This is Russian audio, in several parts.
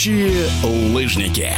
Летающие лыжники.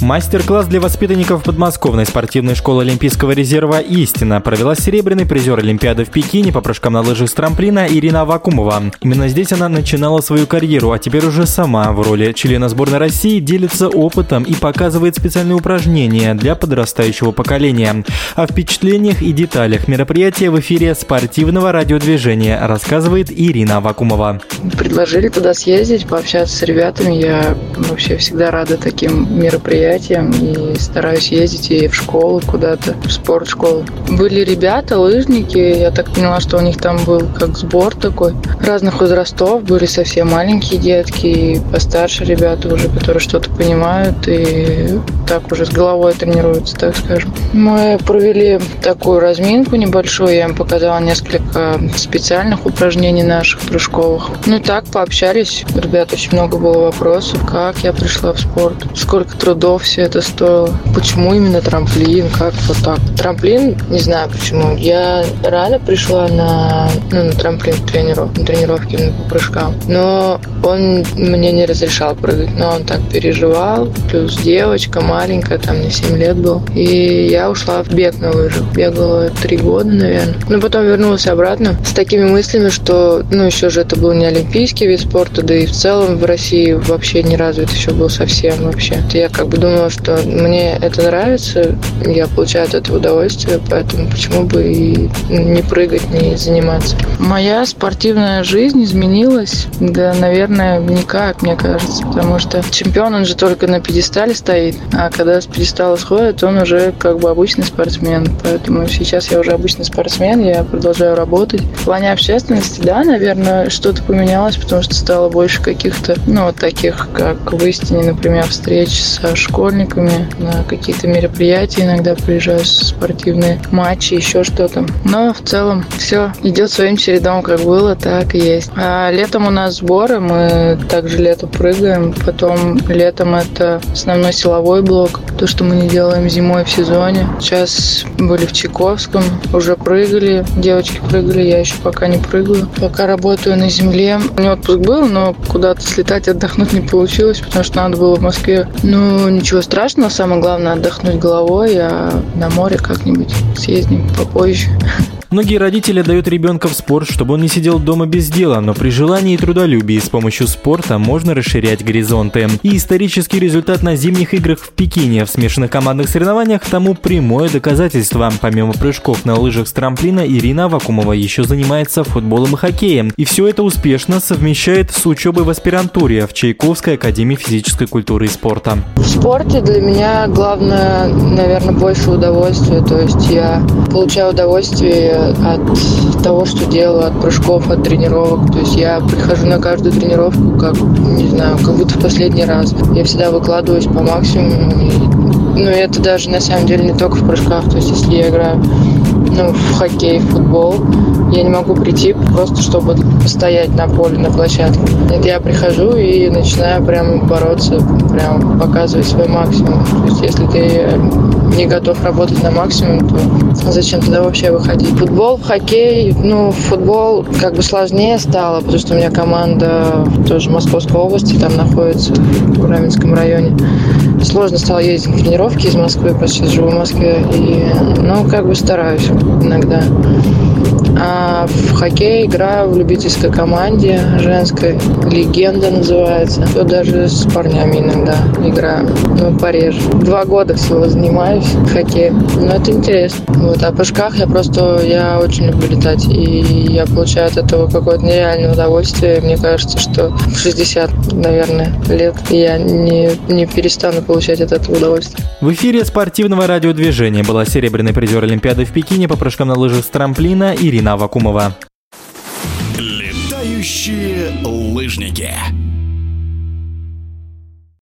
Мастер-класс для воспитанников подмосковной спортивной школы Олимпийского резерва «Истина» провела серебряный призер Олимпиады в Пекине по прыжкам на лыжах с трамплина Ирина Авакумова. Именно здесь она начинала свою карьеру, а теперь уже сама в роли члена сборной России делится опытом и показывает специальные упражнения для подрастающего поколения. О впечатлениях и деталях мероприятия в эфире спортивного радиодвижения рассказывает Ирина Авакумова. Предложили туда съездить, пообщаться с ребятами. Я вообще всегда рада таким мероприятиям и стараюсь ездить и в школу куда-то, в спортшколу. Были ребята, лыжники, я так поняла, что у них там был как сбор такой, разных возрастов, были совсем маленькие детки и постарше ребята уже, которые что-то понимают и так уже с головой тренируются, так скажем. Мы провели такую разминку небольшую, я им показала несколько специальных упражнений наших прыжковых. Ну и так пообщались, ребят очень много было вопросов, как я пришла в спорт, сколько трудов все это стоило. Почему именно трамплин? Как вот так? Трамплин, не знаю почему. Я рано пришла на, ну, на трамплин тренеров, на тренировки по прыжкам. Но он мне не разрешал прыгать. Но он так переживал. Плюс девочка маленькая, там мне 7 лет был. И я ушла в бег на лыжах. Бегала 3 года, наверное. Но потом вернулась обратно с такими мыслями, что, ну, еще же это был не олимпийский вид спорта, да и в целом в России вообще не развит еще был совсем вообще. Я как бы думала, что мне это нравится, я получаю от этого удовольствие, поэтому почему бы и не прыгать, не заниматься. Моя спортивная жизнь изменилась, да, наверное, никак, мне кажется, потому что чемпион, он же только на пьедестале стоит, а когда с пьедестала сходит, он уже как бы обычный спортсмен, поэтому сейчас я уже обычный спортсмен, я продолжаю работать. В плане общественности, да, наверное, что-то поменялось, потому что стало больше каких-то, ну, вот таких, как в истине, например, встреч со школьниками на какие-то мероприятия, иногда приезжаю спортивные матчи, еще что-то. Но в целом все идет своим чередом, как было, так и есть. А летом у нас сборы, мы также лето прыгаем, потом летом это основной силовой блок, то, что мы не делаем зимой в сезоне. Сейчас были в Чайковском, уже прыгали, девочки прыгали, я еще пока не прыгаю. Пока работаю на земле. У меня отпуск был, но куда-то слетать, отдохнуть не получилось, потому что надо было в Москве ну, ничего страшного, самое главное отдохнуть головой, а на море как-нибудь съездим попозже. Многие родители дают ребенка в спорт, чтобы он не сидел дома без дела, но при желании и трудолюбии с помощью спорта можно расширять горизонты. И исторический результат на зимних играх в Пекине в смешанных командных соревнованиях тому прямое доказательство. Помимо прыжков на лыжах с трамплина, Ирина Авакумова еще занимается футболом и хоккеем. И все это успешно совмещает с учебой в аспирантуре в Чайковской академии физической культуры и спорта. В спорте для меня главное, наверное, больше удовольствия. То есть я получаю удовольствие от того, что делаю, от прыжков, от тренировок. То есть я прихожу на каждую тренировку, как, не знаю, как будто в последний раз. Я всегда выкладываюсь по максимуму. И, ну, это даже на самом деле не только в прыжках. То есть если я играю ну, в хоккей, в футбол, я не могу прийти просто, чтобы постоять на поле, на площадке. Нет, я прихожу и начинаю прям бороться, прям показывать свой максимум. То есть если ты не готов работать на максимум, то зачем тогда вообще выходить? Футбол, хоккей, ну, футбол как бы сложнее стало, потому что у меня команда тоже Московской области, там находится, в Раменском районе. Сложно стало ездить на тренировки из Москвы, что сейчас живу в Москве, и, ну, как бы стараюсь иногда. А в хоккей играю в любительской команде женской. Легенда называется. То даже с парнями иногда играю. Ну, пореже. Два года всего занимаюсь хоккеем. Но это интересно. Вот. А в прыжках я просто, я очень люблю летать. И я получаю от этого какое-то нереальное удовольствие. Мне кажется, что в 60, наверное, лет я не, не перестану получать от этого удовольствие. В эфире спортивного радиодвижения была серебряный призер Олимпиады в Пекине по прыжкам на лыжах с трамплина Ирина Вакумова. Летающие лыжники.